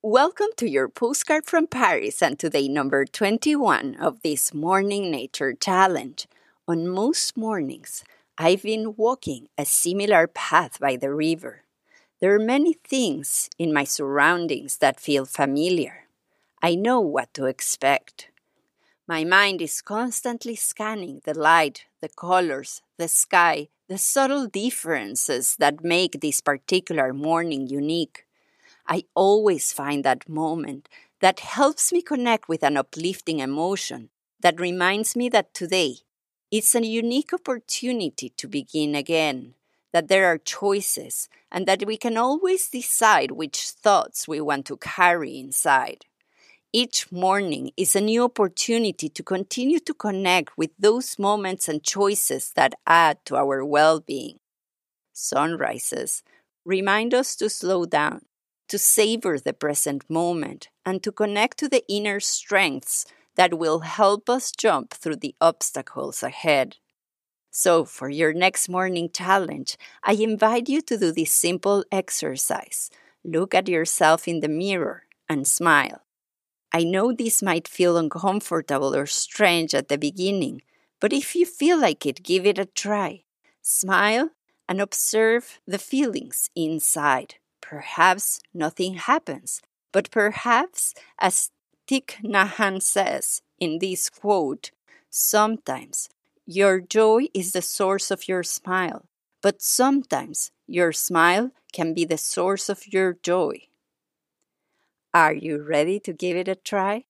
Welcome to your postcard from Paris and today, number 21 of this Morning Nature Challenge. On most mornings, I've been walking a similar path by the river. There are many things in my surroundings that feel familiar. I know what to expect. My mind is constantly scanning the light, the colors, the sky, the subtle differences that make this particular morning unique. I always find that moment that helps me connect with an uplifting emotion that reminds me that today it's a unique opportunity to begin again, that there are choices, and that we can always decide which thoughts we want to carry inside. Each morning is a new opportunity to continue to connect with those moments and choices that add to our well being. Sunrises remind us to slow down to savor the present moment, and to connect to the inner strengths that will help us jump through the obstacles ahead. So, for your next morning challenge, I invite you to do this simple exercise. Look at yourself in the mirror and smile. I know this might feel uncomfortable or strange at the beginning, but if you feel like it, give it a try. Smile and observe the feelings inside perhaps nothing happens. But perhaps, as Thich Nhat says in this quote, sometimes your joy is the source of your smile, but sometimes your smile can be the source of your joy. Are you ready to give it a try?